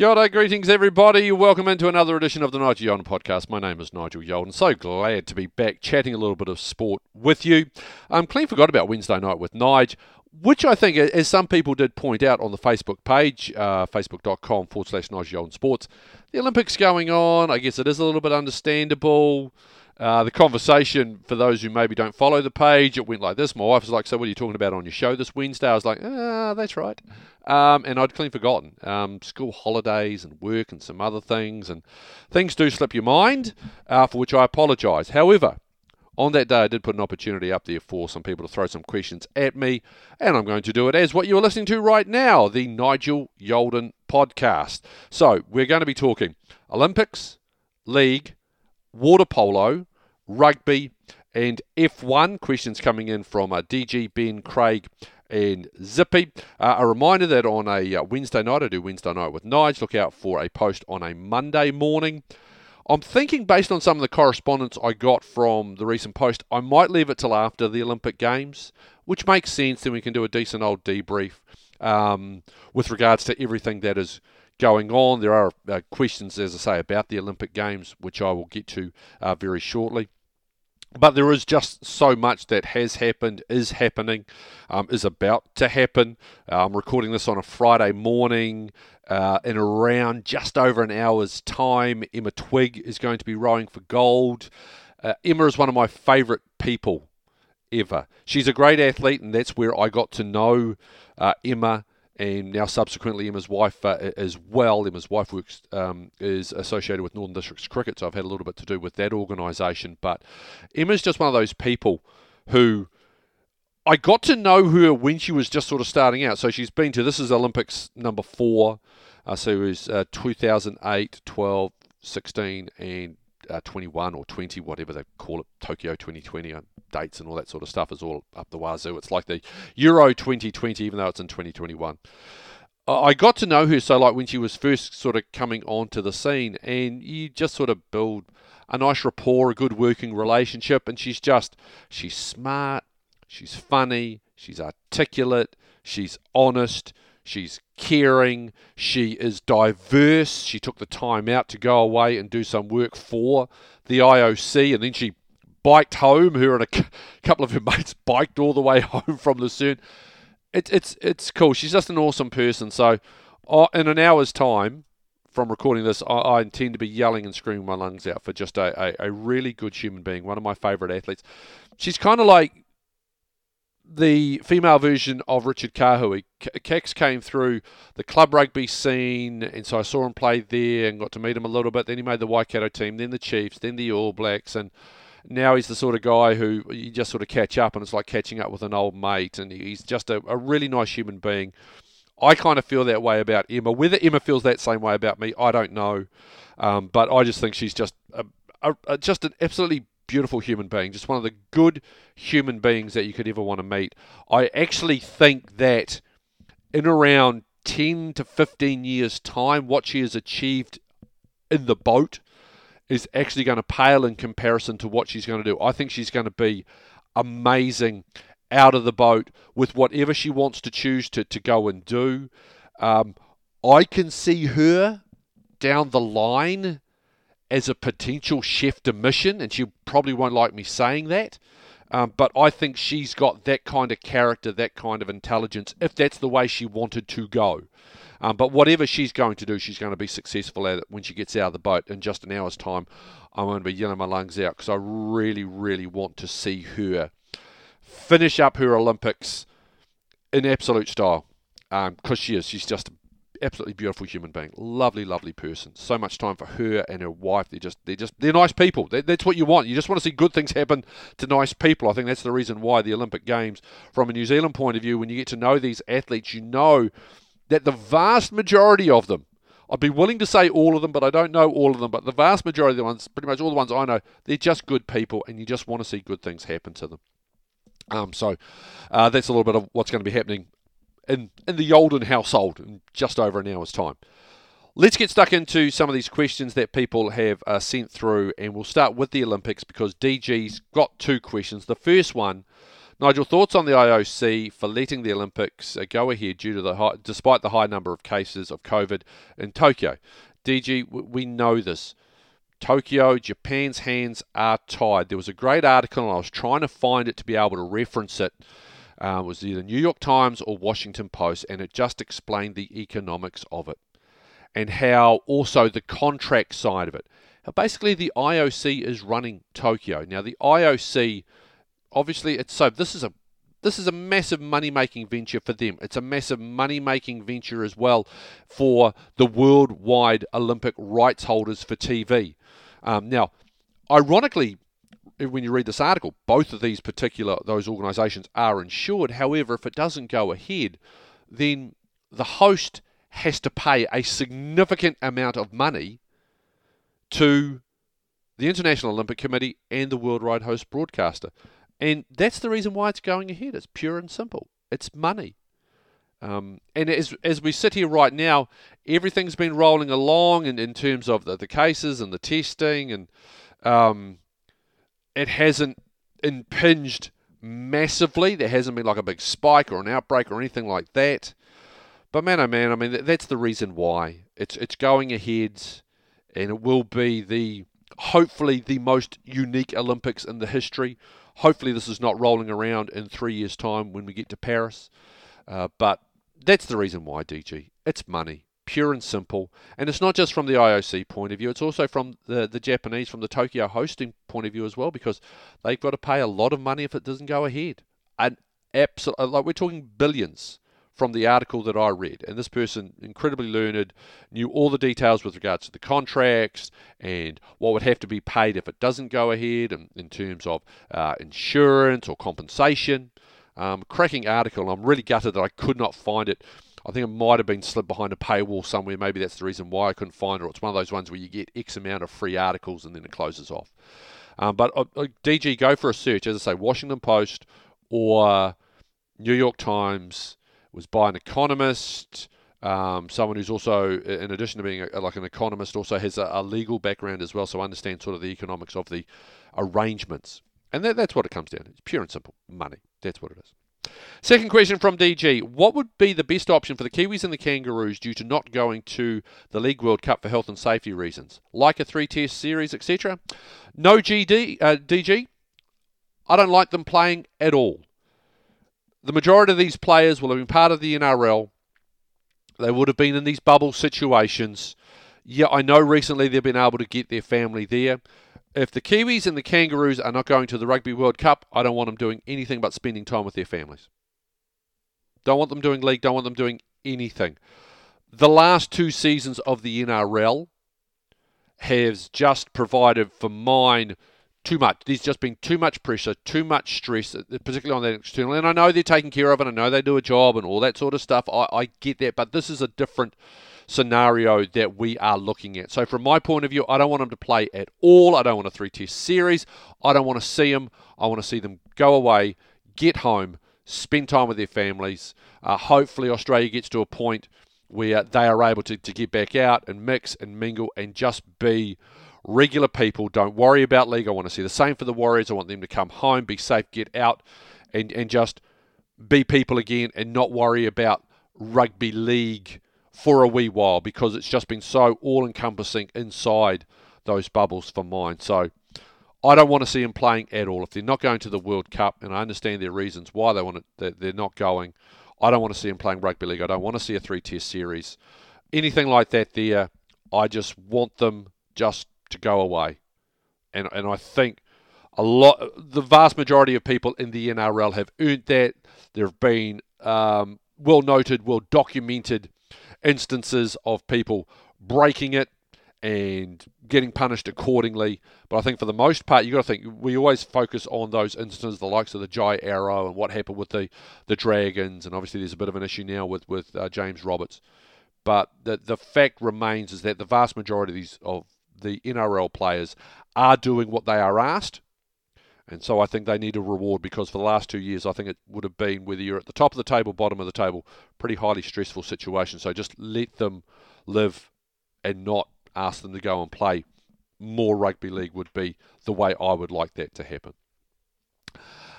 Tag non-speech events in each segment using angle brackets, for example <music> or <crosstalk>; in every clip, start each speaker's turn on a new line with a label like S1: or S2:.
S1: Kia ora, greetings everybody. Welcome into another edition of the Nigel Yalden podcast. My name is Nigel Yalden. So glad to be back chatting a little bit of sport with you. I'm um, clean forgot about Wednesday night with Nige, which I think, as some people did point out on the Facebook page, uh, facebook.com forward slash Nigel Yalden Sports, the Olympics going on. I guess it is a little bit understandable. Uh, the conversation, for those who maybe don't follow the page, it went like this. My wife was like, So, what are you talking about on your show this Wednesday? I was like, Ah, that's right. Um, and I'd clean forgotten. Um, school holidays and work and some other things. And things do slip your mind, uh, for which I apologise. However, on that day, I did put an opportunity up there for some people to throw some questions at me, and I'm going to do it as what you are listening to right now the Nigel Yalden podcast. So, we're going to be talking Olympics, League, water polo, rugby, and F1. Questions coming in from uh, DG, Ben, Craig, and Zippy. Uh, a reminder that on a uh, Wednesday night, I do Wednesday night with Nige. Look out for a post on a Monday morning. I'm thinking, based on some of the correspondence I got from the recent post, I might leave it till after the Olympic Games, which makes sense. Then we can do a decent old debrief um, with regards to everything that is going on. There are uh, questions, as I say, about the Olympic Games, which I will get to uh, very shortly. But there is just so much that has happened, is happening, um, is about to happen. Uh, I'm recording this on a Friday morning. Uh, in around just over an hour's time, Emma Twigg is going to be rowing for gold. Uh, Emma is one of my favourite people ever. She's a great athlete, and that's where I got to know uh, Emma and now subsequently Emma's wife uh, as well. Emma's wife works um, is associated with Northern Districts Cricket, so I've had a little bit to do with that organisation. But Emma's just one of those people who I got to know her when she was just sort of starting out. So she's been to this is Olympics number four. Uh, so it was uh, 2008, 12, 16, and uh, 21 or 20, whatever they call it, Tokyo 2020 uh, dates and all that sort of stuff is all up the wazoo. It's like the Euro 2020, even though it's in 2021. Uh, I got to know her so like when she was first sort of coming onto the scene, and you just sort of build a nice rapport, a good working relationship, and she's just she's smart, she's funny, she's articulate, she's honest, She's caring. She is diverse. She took the time out to go away and do some work for the IOC, and then she biked home. Her and a couple of her <laughs> mates biked all the way home from Lucerne. It's it's it's cool. She's just an awesome person. So, uh, in an hour's time from recording this, I, I, intend to be yelling and screaming my lungs out for just a, a, a really good human being. One of my favourite athletes. She's kind of like the female version of Richard Kahui. Kex came through the club rugby scene, and so I saw him play there and got to meet him a little bit. Then he made the Waikato team, then the Chiefs, then the All Blacks, and now he's the sort of guy who you just sort of catch up, and it's like catching up with an old mate, and he's just a, a really nice human being. I kind of feel that way about Emma. Whether Emma feels that same way about me, I don't know, um, but I just think she's just a, a, a, just an absolutely beautiful human being, just one of the good human beings that you could ever want to meet. I actually think that in around 10 to 15 years' time, what she has achieved in the boat is actually going to pale in comparison to what she's going to do. I think she's going to be amazing out of the boat with whatever she wants to choose to, to go and do. Um, I can see her down the line as a potential chef de mission, and she probably won't like me saying that. Um, but I think she's got that kind of character, that kind of intelligence, if that's the way she wanted to go. Um, but whatever she's going to do, she's going to be successful at it when she gets out of the boat. In just an hour's time, I'm going to be yelling my lungs out because I really, really want to see her finish up her Olympics in absolute style. Because um, she is. She's just absolutely beautiful human being, lovely, lovely person. So much time for her and her wife. They're just, they're just, they're nice people. They, that's what you want. You just want to see good things happen to nice people. I think that's the reason why the Olympic Games, from a New Zealand point of view, when you get to know these athletes, you know that the vast majority of them. I'd be willing to say all of them, but I don't know all of them. But the vast majority of the ones, pretty much all the ones I know, they're just good people, and you just want to see good things happen to them. Um, so uh, that's a little bit of what's going to be happening in, in the Yalden household in just over an hour's time. Let's get stuck into some of these questions that people have uh, sent through, and we'll start with the Olympics because DG's got two questions. The first one Nigel, thoughts on the IOC for letting the Olympics go ahead due to the high, despite the high number of cases of COVID in Tokyo? DG, we know this. Tokyo, Japan's hands are tied. There was a great article, and I was trying to find it to be able to reference it. Uh, it was either the New York Times or Washington Post, and it just explained the economics of it and how also the contract side of it. Basically the IOC is running Tokyo. Now, the IOC, obviously, it's so this is a this is a massive money making venture for them. It's a massive money making venture as well for the worldwide Olympic rights holders for TV. Um, now, ironically, when you read this article, both of these particular those organisations are insured. However, if it doesn't go ahead, then the host has to pay a significant amount of money to the International Olympic Committee and the Worldwide Host Broadcaster. And that's the reason why it's going ahead. It's pure and simple. It's money. Um, and as, as we sit here right now, everything's been rolling along in, in terms of the, the cases and the testing, and um, it hasn't impinged massively. There hasn't been like a big spike or an outbreak or anything like that. But man, oh man, I mean, that's the reason why it's it's going ahead, and it will be the hopefully the most unique Olympics in the history. Hopefully, this is not rolling around in three years' time when we get to Paris. Uh, but that's the reason why, DG. It's money, pure and simple. And it's not just from the IOC point of view, it's also from the, the Japanese, from the Tokyo hosting point of view as well, because they've got to pay a lot of money if it doesn't go ahead. And absolutely, like we're talking billions from the article that I read. And this person, incredibly learned, knew all the details with regards to the contracts and what would have to be paid if it doesn't go ahead, and in terms of uh, insurance or compensation. Um, cracking article. I'm really gutted that I could not find it. I think it might have been slipped behind a paywall somewhere. Maybe that's the reason why I couldn't find it. It's one of those ones where you get X amount of free articles and then it closes off. Um, but uh DG, go for a search. As I say, Washington Post or New York Times was by an economist, um, someone who's also, in addition to being a, like an economist, also has a, a, legal background as well, so understands sort of the economics of the arrangements. And that, that's what it comes down to. It's pure and simple money. That's what it is. Second question from DG. What would be the best option for the Kiwis and the Kangaroos due to not going to the League World Cup for health and safety reasons? Like a three test series, etc.? No GD, uh, DG. I don't like them playing at all the majority of these players will have been part of the NRL. They would have been in these bubble situations. Yeah, I know recently they've been able to get their family there. If the Kiwis and the Kangaroos are not going to the Rugby World Cup, I don't want them doing anything but spending time with their families. Don't want them doing league, don't want them doing anything. The last two seasons of the NRL has just provided for mine too much. There's just been too much pressure, too much stress, uh, particularly on that external. And I know they're taking care of it. I know they do a job and all that sort of stuff. I, I get that, but this is a different scenario that we are looking at. So, from my point of view, I don't want them to play at all. I don't want a three test series. I don't want to see them. I want to see them go away, get home, spend time with their families. Uh, hopefully, Australia gets to a point where they are able to, to get back out and mix and mingle and just be regular people. Don't worry about league. I want to see the same for the Warriors. I want them to come home, be safe, get out, and, and just be people again and not worry about rugby league for a wee while because it's just been so all encompassing inside those bubbles for mine. So I don't want to see them playing at all. If they're not going to the World Cup, and I understand their reasons why they want it, they're not going. I don't want to see them playing rugby league. I don't want to see a three-test series, anything like that. There, I just want them just to go away. And, and I think a lot, the vast majority of people in the NRL have earned that. There have been um, well noted, well documented instances of people breaking it and getting punished accordingly. But I think for the most part, you've got to think we always focus on those instances, the likes of the Jai Arrow and what happened with the, the Dragons. And obviously, there's a bit of an issue now with, with uh, James Roberts. But the, the fact remains is that the vast majority of these of the NRL players are doing what they are asked. And so I think they need a reward because for the last two years, I think it would have been whether you're at the top of the table, bottom of the table, pretty highly stressful situation. So just let them live and not ask them to go and play more rugby league would be the way I would like that to happen.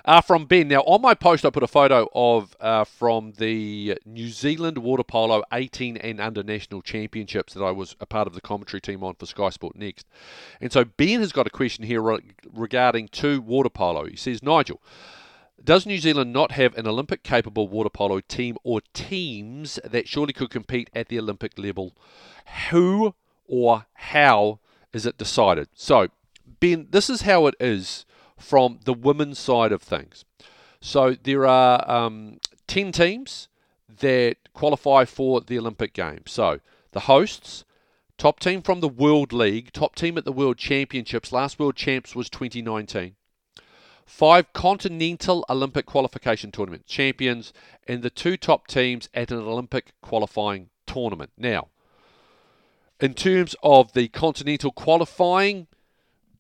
S1: Uh, from Ben. Now, on my post, I put a photo of uh, from the New Zealand Water Polo 18 and Under National Championships that I was a part of the commentary team on for Sky Sport Next. And so Ben has got a question here re- regarding to water polo. He says, Nigel, does New Zealand not have an Olympic capable water polo team or teams that surely could compete at the Olympic level? Who or how is it decided? So, Ben, this is how it is from the women's side of things. So, there are um, 10 teams that qualify for the Olympic Games. So, the hosts, top team from the World League, top team at the World Championships, last World Champs was 2019 five Continental Olympic qualification tournament champions, and the two top teams at an Olympic qualifying tournament. Now, in terms of the Continental qualifying,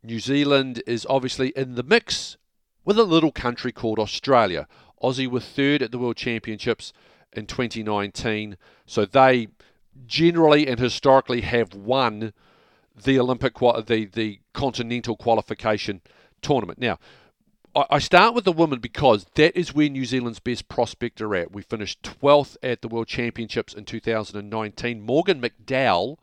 S1: New Zealand is obviously in the mix with a little country called Australia. Aussie were third at the World Championships in 2019, so they generally and historically have won the Olympic the the continental qualification tournament. Now, I start with the women because that is where New Zealand's best prospect are at. We finished 12th at the World Championships in 2019. Morgan McDowell,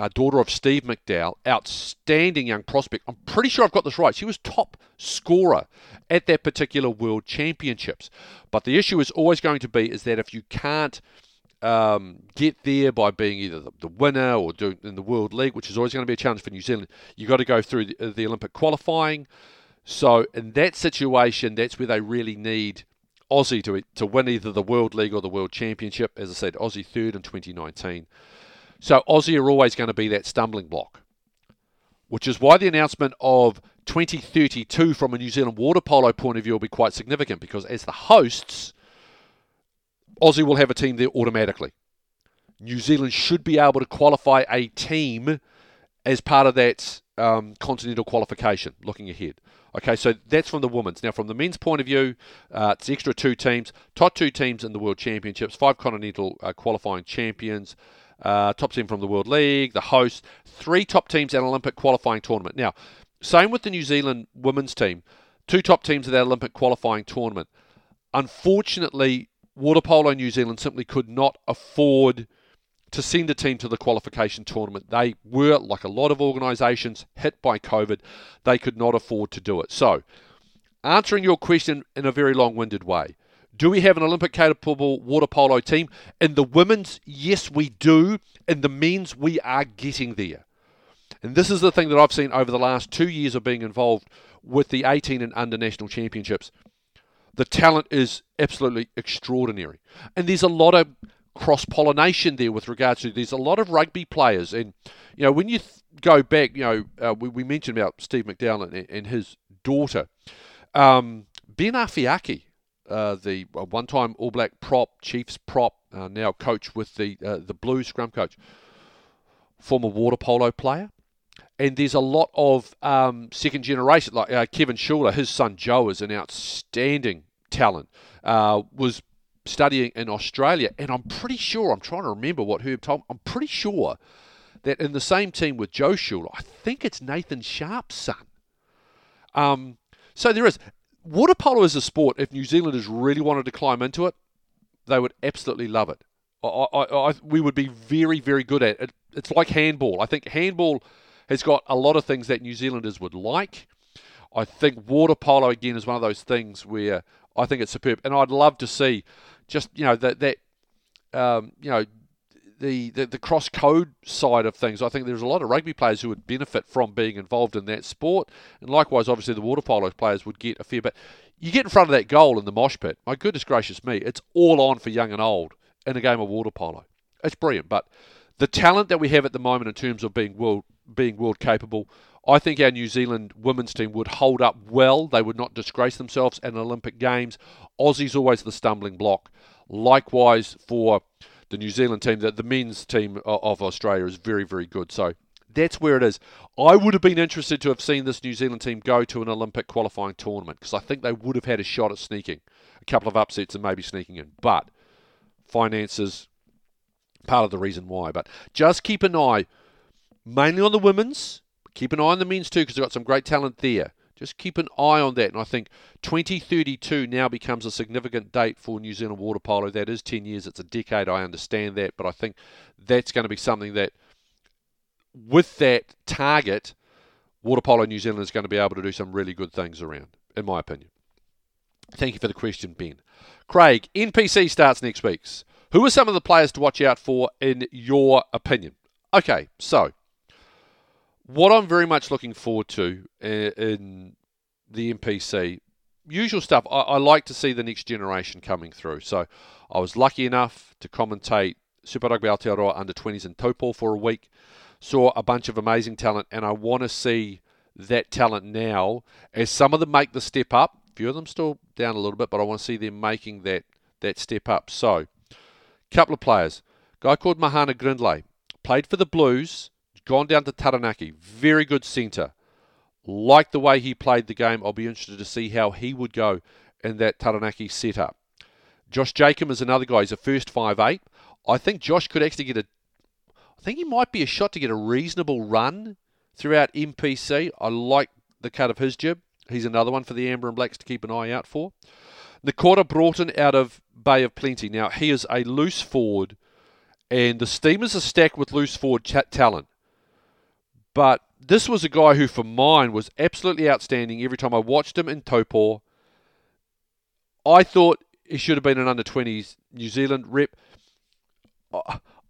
S1: uh, daughter of Steve McDowell, outstanding young prospect. I'm pretty sure I've got this right. She was top scorer at that particular World Championships. But the issue is always going to be is that if you can't um, get there by being either the, the, winner or doing in the World League, which is always going to be a challenge for New Zealand, you've got to go through the, the Olympic qualifying. So in that situation, that's where they really need Aussie to to win either the World League or the World Championship. As I said, Aussie third in 2019. So Aussie are always going to be that stumbling block, which is why the announcement of 2032 from a New Zealand water polo point of view will be quite significant because as the hosts, Aussie will have a team there automatically. New Zealand should be able to qualify a team as part of that um, continental qualification looking ahead. Okay, so that's from the women's. Now, from the men's point of view, uh, it's extra two teams, top two teams in the World Championships, five continental uh, qualifying champions, uh, top team from the World League, the host, three top teams at an Olympic qualifying tournament. Now, same with the New Zealand women's team, two top teams at that Olympic qualifying tournament. Unfortunately, Water Polo New Zealand simply could not afford to send a team to the qualification tournament. They were, like a lot of organisations, hit by COVID. They could not afford to do it. So, answering your question in a very long winded way do we have an Olympic capable water polo team? In the women's, yes, we do. In the men's, we are getting there. And this is the thing that I've seen over the last two years of being involved with the 18 and under national championships. The talent is absolutely extraordinary. And there's a lot of cross pollination there with regards to there's a lot of rugby players, and you know when you th- go back, you know uh, we, we, mentioned about Steve McDowell and, and his daughter, um, Ben Afeaki, uh, the uh, one-time All Black prop, Chiefs prop, uh, now coach with the uh, the Blues scrum coach, former water polo player. And there's a lot of um, second generation, like uh, Kevin Schuler, his son Joe is an outstanding talent. was studying in Australia, and I'm pretty sure, I'm trying to remember what Herb told me, I'm pretty sure that in the same team with Joe Schuler, I think it's Nathan Sharp's son. Um, so there is. Water polo is a sport, if New Zealanders really wanted to climb into it, they would absolutely love it. I, I, I, we would be very, very good at it. It's like handball. I think handball has got a lot of things that New Zealanders would like. I think water polo, again, is one of those things where I think it's superb. And I'd love to see just you know that that um, you know the, the, the cross code side of things. I think there's a lot of rugby players who would benefit from being involved in that sport, and likewise, obviously, the water polo players would get a fair bit. You get in front of that goal in the mosh pit. My goodness gracious me, it's all on for young and old in a game of water polo. It's brilliant, but the talent that we have at the moment in terms of being world being world capable, I think our New Zealand women's team would hold up well. They would not disgrace themselves at an Olympic Games. Aussie's always the stumbling block. Likewise for the New Zealand team, the, the men's team of Australia is very, very good. So that's where it is. I would have been interested to have seen this New Zealand team go to an Olympic qualifying tournament because I think they would have had a shot at sneaking a couple of upsets and maybe sneaking in. But finances, part of the reason why. But just keep an eye mainly on the women's Keep an eye on the men's too because they've got some great talent there. Just keep an eye on that. And I think 2032 now becomes a significant date for New Zealand water polo. That is 10 years, it's a decade, I understand that. But I think that's going to be something that, with that target, Water Polo New Zealand is going to be able to do some really good things around, in my opinion. Thank you for the question, Ben. Craig, NPC starts next week. Who are some of the players to watch out for in your opinion? Okay, so what I'm very much looking forward to uh, in the NPC, usual stuff. I, I, like to see the next generation coming through. So I was lucky enough to commentate Super Rugby Aotearoa under 20s in Taupo for a week. Saw a bunch of amazing talent, and I want to see that talent now as some of them make the step up. A few of them still down a little bit, but I want to see them making that that step up. So, couple of players. Guy called Mahana Grindlay played for the Blues gone down to Taranaki. Very good centre. Like the way he played the game. I'll be interested to see how he would go in that Taranaki setup. Josh Jacob is another guy. He's a first five eight. I think Josh could actually get a. I think he might be a shot to get a reasonable run throughout NPC. I like the cut of his jib. He's another one for the Amber and Blacks to keep an eye out for. Nakora Broughton out of Bay of Plenty. Now, he is a loose forward, and the Steamers are stacked with loose forward talent. But this was a guy who, for mine, was absolutely outstanding every time I watched him in Taupo. I thought he should have been an under 20s New Zealand rep.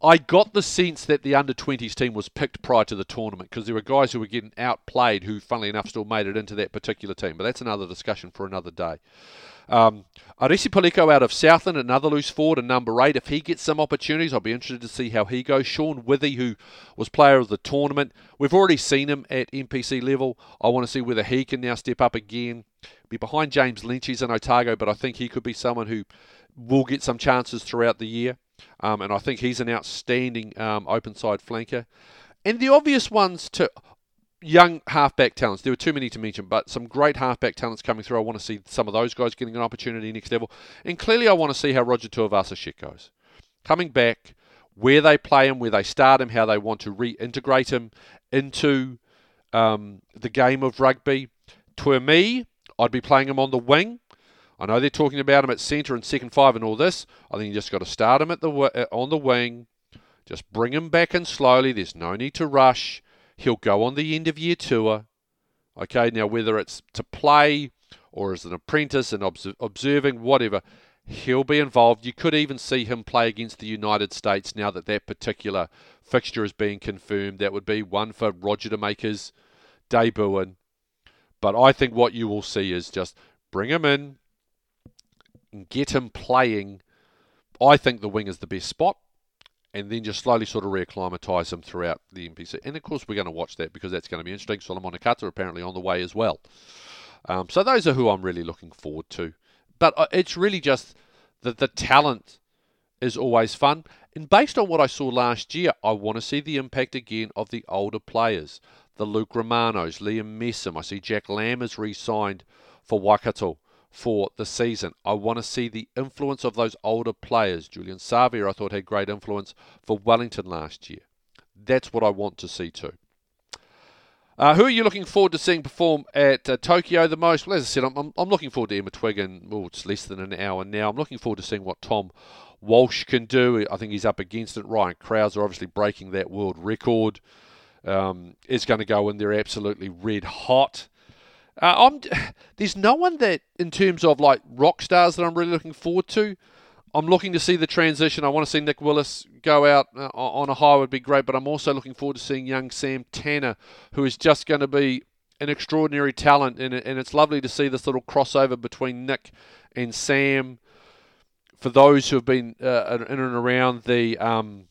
S1: I got the sense that the under 20s team was picked prior to the tournament because there were guys who were getting outplayed who, funnily enough, still made it into that particular team. But that's another discussion for another day. Um, Arisi Paliko out of Southland, another loose forward, and number eight. If he gets some opportunities, I'll be interested to see how he goes. Sean Withy, who was player of the tournament, we've already seen him at NPC level. I want to see whether he can now step up again. Be behind James Lentjes, he's in Otago, but I think he could be someone who will get some chances throughout the year. Um, and I think he's an outstanding um, open side flanker. And the obvious ones to young halfback talents. There were too many to mention, but some great halfback talents coming through. I want to see some of those guys getting an opportunity next level. And clearly, I want to see how Roger Tuivasa-Sheck goes. Coming back, where they play him, where they start him, how they want to reintegrate him into um, the game of rugby. To me, I'd be playing him on the wing. I know they're talking about him at centre and second five and all this. I think you just got to start him at the uh, on the wing. Just bring him back in slowly. There's no need to rush. He'll go on the end of year tour. Okay, now whether it's to play or as an apprentice and obs- observing, whatever, he'll be involved. You could even see him play against the United States now that that particular fixture is being confirmed. That would be one for Roger to make his debut in. But I think what you will see is just bring him in and get him playing. I think the wing is the best spot and then just slowly sort of reacclimatise them throughout the NPC. And of course, we're going to watch that because that's going to be interesting. Solomon Akata apparently on the way as well. Um, so those are who I'm really looking forward to. But uh, it's really just that the talent is always fun. And based on what I saw last year, I want to see the impact again of the older players. The Luke Romanos, Liam Messam. I see Jack Lamb is re signed for Waikato for the season. I want to see the influence of those older players. Julian Savea, I thought, had great influence for Wellington last year. That's what I want to see too. Uh, who are you looking forward to seeing perform at uh, Tokyo the most? Well, as I said, I'm, I'm, I'm looking forward to Emma Twigg, and well, it's less than an hour now. I'm looking forward to seeing what Tom Walsh can do. I think he's up against it. Ryan Crouser obviously breaking that world record. Um, is going to go in there absolutely red hot. Uh, <sighs> there's no one that in terms of like rock stars that I'm really looking forward to. I'm looking to see the transition. I want to see Nick Willis go out uh, on a high would be great, but I'm also looking forward to seeing young Sam Tanner, who is just going to be an extraordinary talent, and, and it's lovely to see this little crossover between Nick and Sam. For those who have been uh, in and around the um,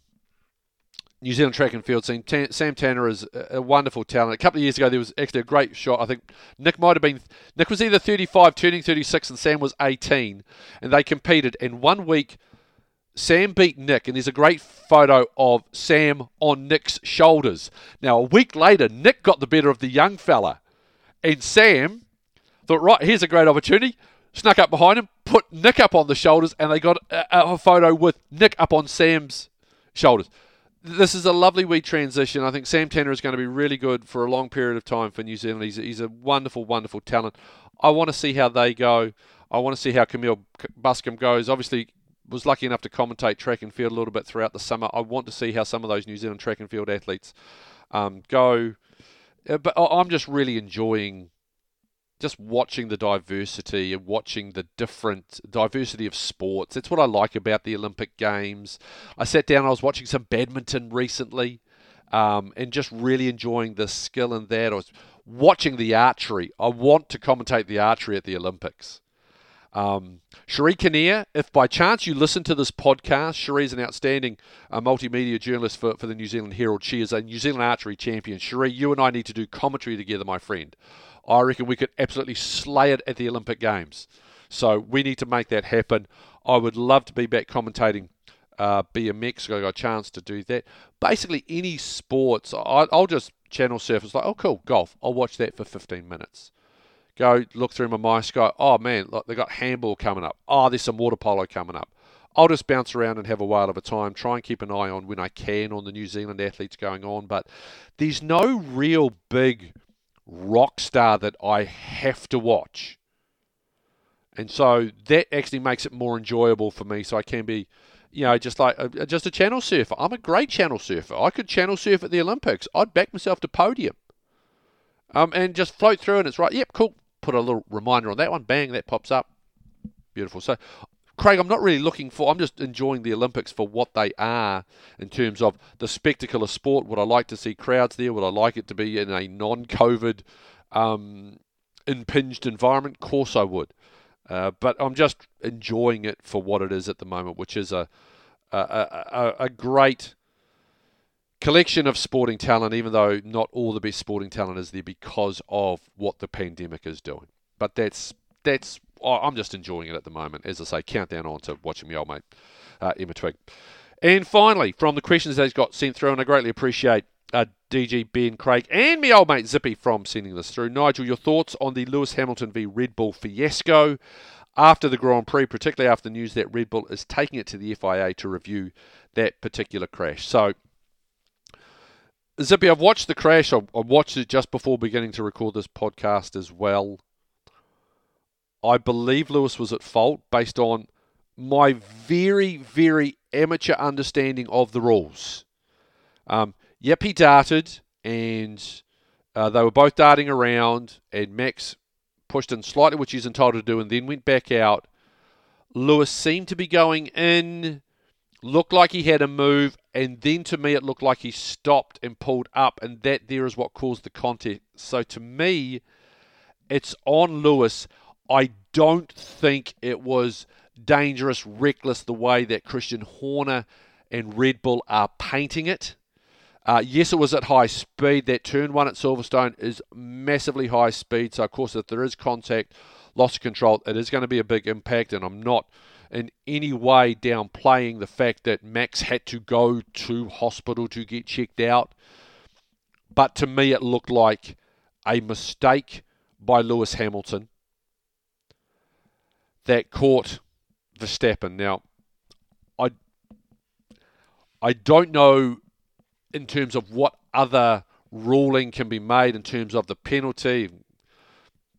S1: New Zealand track and field scene. Tan- Sam Tanner is a wonderful talent. A couple of years ago, there was actually a great shot. I think Nick might have been Nick was either 35, turning 36, and Sam was 18, and they competed. And one week, Sam beat Nick, and there's a great photo of Sam on Nick's shoulders. Now, a week later, Nick got the better of the young fella, and Sam thought, right, here's a great opportunity. Snuck up behind him, put Nick up on the shoulders, and they got a, a photo with Nick up on Sam's shoulders this is a lovely wee transition. I think Sam Tanner is going to be really good for a long period of time for New Zealand. He's, he's a wonderful, wonderful talent. I want to see how they go. I want to see how Camille Buscomb goes. Obviously, was lucky enough to commentate track and field a little bit throughout the summer. I want to see how some of those New Zealand track and field athletes um, go. Uh, but I'm just really enjoying just watching the diversity and watching the different diversity of sports. That's what I like about the Olympic Games. I sat down, I was watching some badminton recently um, and just really enjoying the skill in that. I was watching the archery. I want to commentate the archery at the Olympics. Um, Cherie Kinnear, if by chance you listen to this podcast, Cherie is an outstanding uh, multimedia journalist for, for the New Zealand Herald. She is a New Zealand archery champion. Cherie, you and I need to do commentary together, my friend. I reckon we could absolutely slay it at the Olympic Games. So we need to make that happen. I would love to be back commentating uh, BMX. I got a chance to do that. Basically, any sports, I, will just channel surf. It's like, oh, cool, golf. I'll watch that for 15 minutes go look through my go, oh man, look, they got handball coming up. Oh, there's some water polo coming up. I'll just bounce around and have a whale of a time. Try and keep an eye on when I can on the New Zealand athletes going on, but there's no real big rock star that I have to watch. And so that actually makes it more enjoyable for me. So I can be, you know, just like a, just a channel surfer. I'm a great channel surfer. I could channel surf at the Olympics. I'd back myself to podium. Um, and just float through and it's right. Yep, cool put a little reminder on that one. Bang, that pops up. Beautiful. So, Craig, I'm not really looking for. I'm just enjoying the Olympics for what they are in terms of the spectacle of sport. Would I like to see crowds there? Would I like it to be in a non-COVID um, impinged environment? Of course, I would. Uh, but I'm just enjoying it for what it is at the moment, which is a a, a, a great collection of sporting talent, even though not all the best sporting talent is there because of what the pandemic is doing. But that's that's I'm just enjoying it at the moment. As I say, countdown on to watching my old mate uh, Emma Twigg. And finally, from the questions that he's got sent through, and I greatly appreciate uh, DG Ben Craig and my old mate Zippy from sending this through. Nigel, your thoughts on the Lewis Hamilton v Red Bull fiasco after the Grand Prix, particularly after the news that Red Bull is taking it to the FIA to review that particular crash. So Zippy, I've watched the crash. I watched it just before beginning to record this podcast as well. I believe Lewis was at fault based on my very, very amateur understanding of the rules. Um, yep, he darted, and uh, they were both darting around, and Max pushed in slightly, which he's entitled to do, and then went back out. Lewis seemed to be going in looked like he had a move, and then to me it looked like he stopped and pulled up, and that there is what caused the contact. So to me, it's on Lewis. I don't think it was dangerous, reckless the way that Christian Horner and Red Bull are painting it. Uh, yes, it was at high speed. That turn one at Silverstone is massively high speed. So, of course, if there is contact, loss of control, it is going to be a big impact. And I'm not in any way downplaying the fact that Max had to go to hospital to get checked out. But to me, it looked like a mistake by Lewis Hamilton that caught Verstappen. Now, I I don't know in terms of what other ruling can be made in terms of the penalty.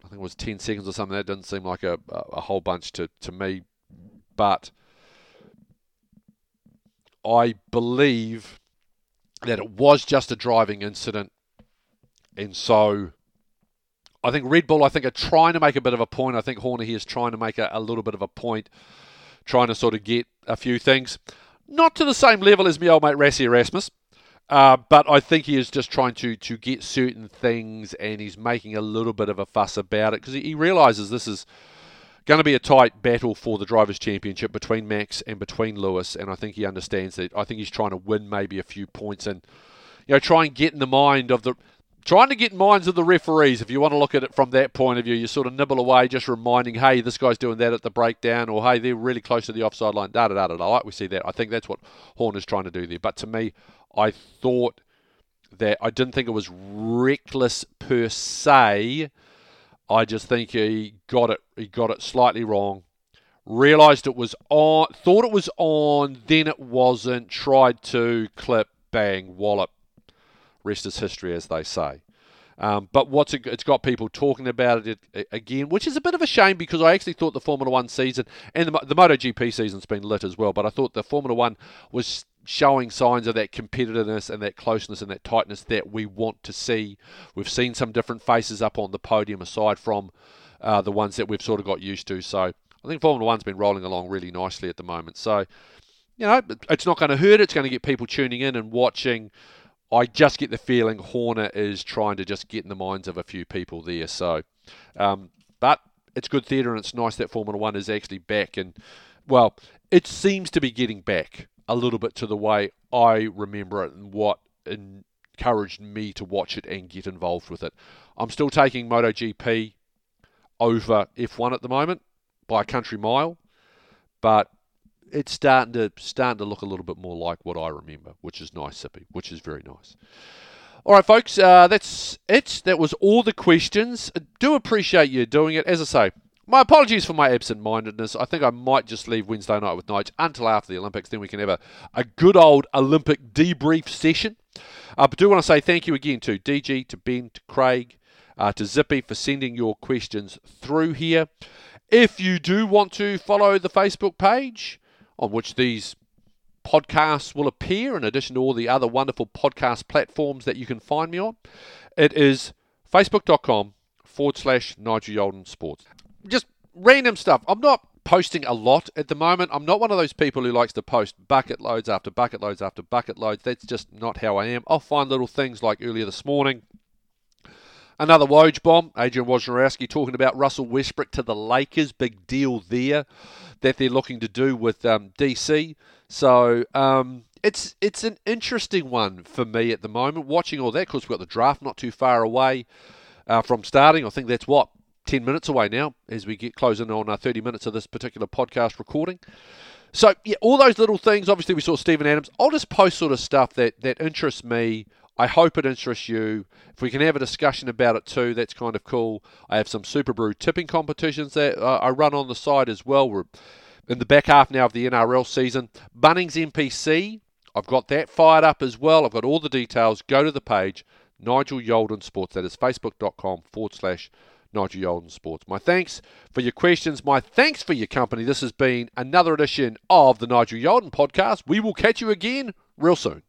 S1: I think it was 10 seconds or something. That doesn't seem like a, a whole bunch to, to me but I believe that it was just a driving incident, and so I think Red Bull, I think, are trying to make a bit of a point. I think Horner here is trying to make a, a little bit of a point, trying to sort of get a few things, not to the same level as my old mate Rassie Erasmus. Uh, but I think he is just trying to, to get certain things and he's making a little bit of a fuss about it because he, he realizes this is going to be a tight battle for the Drivers' Championship between Max and between Lewis, and I think he understands that. I think he's trying to win maybe a few points and you know try and get in the mind of the trying to get minds of the referees. If you want to look at it from that point of view, you sort of nibble away, just reminding, hey, this guy's doing that at the breakdown, or hey, they're really close to the offside line. Da da da da. da. Like we see that. I think that's what Horn is trying to do there. But to me, I thought that I didn't think it was reckless per se I just think he got it. He got it slightly wrong. Realised it was on. Thought it was on. Then it wasn't. Tried to clip. bang, wallop. Rest is history, as they say. Um, but what's it, it's got people talking about it again, which is a bit of a shame because I actually thought the Formula One season and the, the MotoGP season's been lit as well. But I thought the Formula One was showing signs of that competitiveness and that closeness and that tightness that we want to see. We've seen some different faces up on the podium aside from uh, the ones that we've sort of got used to. So I think Formula One's been rolling along really nicely at the moment. So, you know, it's not going to hurt. It's going to get people tuning in and watching. I just get the feeling Horner is trying to just get in the minds of a few people there. So, um, but it's good theatre and it's nice that Formula One is actually back. And, well, it seems to be getting back a little bit to the way I remember it and what encouraged me to watch it and get involved with it. I'm still taking MotoGP over F1 at the moment by a country mile, but it's starting to starting to look a little bit more like what I remember, which is nice, Zippy, which is very nice. All right, folks, uh, that's it. That was all the questions. I do appreciate you doing it. As I say, my apologies for my absent-mindedness. I think I might just leave Wednesday night with Nige until after the Olympics. Then we can have a, a good old Olympic debrief session. Uh, but I do want to say thank you again to DG, to Ben, to Craig, uh, to Zippy for sending your questions through here. If you do want to follow the Facebook page on which these podcasts will appear, in addition to all the other wonderful podcast platforms that you can find me on, it is facebook.com forward slash Nigel Yalden Sports. Just random stuff. I'm not posting a lot at the moment. I'm not one of those people who likes to post bucket loads after bucket loads after bucket loads. That's just not how I am. I'll find little things like earlier this morning. Another Woj bomb. Adrian Wojnarowski talking about Russell Westbrook to the Lakers. Big deal there that they're looking to do with um, DC. So um, it's it's an interesting one for me at the moment. Watching all that because we've got the draft not too far away uh, from starting. I think that's what 10 minutes away now as we get closing on uh, 30 minutes of this particular podcast recording. So, yeah, all those little things. Obviously, we saw Steven Adams. I'll just post sort of stuff that, that interests me I hope it interests you. If we can have a discussion about it too, that's kind of cool. I have some Superbru tipping competitions that uh, I run on the side as well. We're in the back half now of the NRL season. Bunnings NPC, I've got that fired up as well. I've got all the details. Go to the page, Nigel Yalden Sports. That is facebook.com forward slash Nigel Yalden Sports. My thanks for your questions. My thanks for your company. This has been another edition of the Nigel Yalden podcast. We will catch you again real soon.